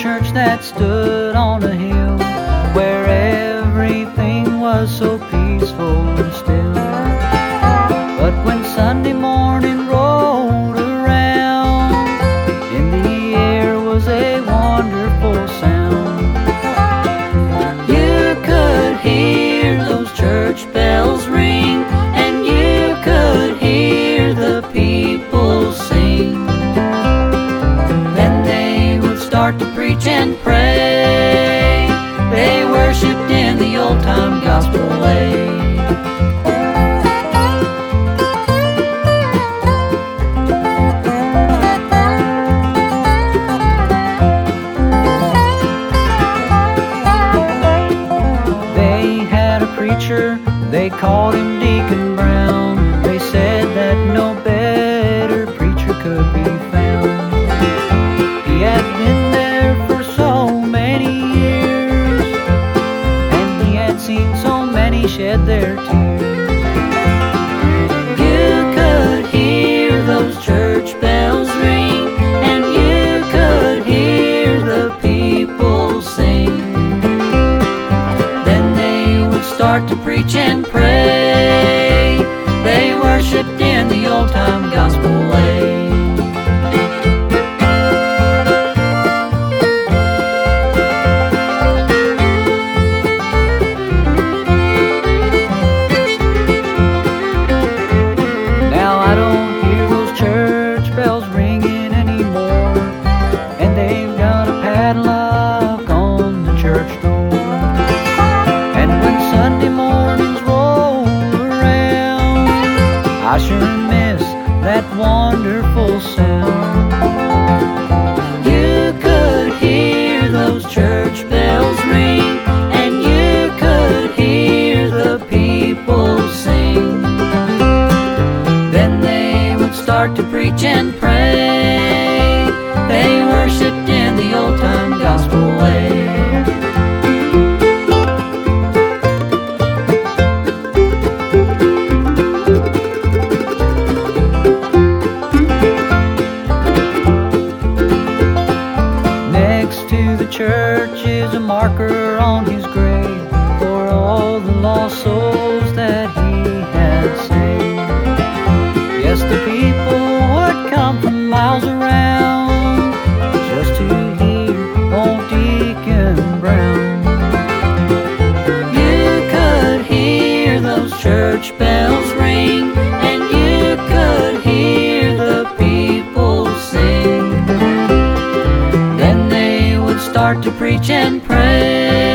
church that stood on a hill. Old-time gospel way. They had a preacher, they called him Deacon Brown. start to preach and pray. I sure miss that wonderful sound. You could hear those church bells ring, and you could hear the people sing. Then they would start to preach and pray. They worshiped in the old time gospel way. to preach and pray.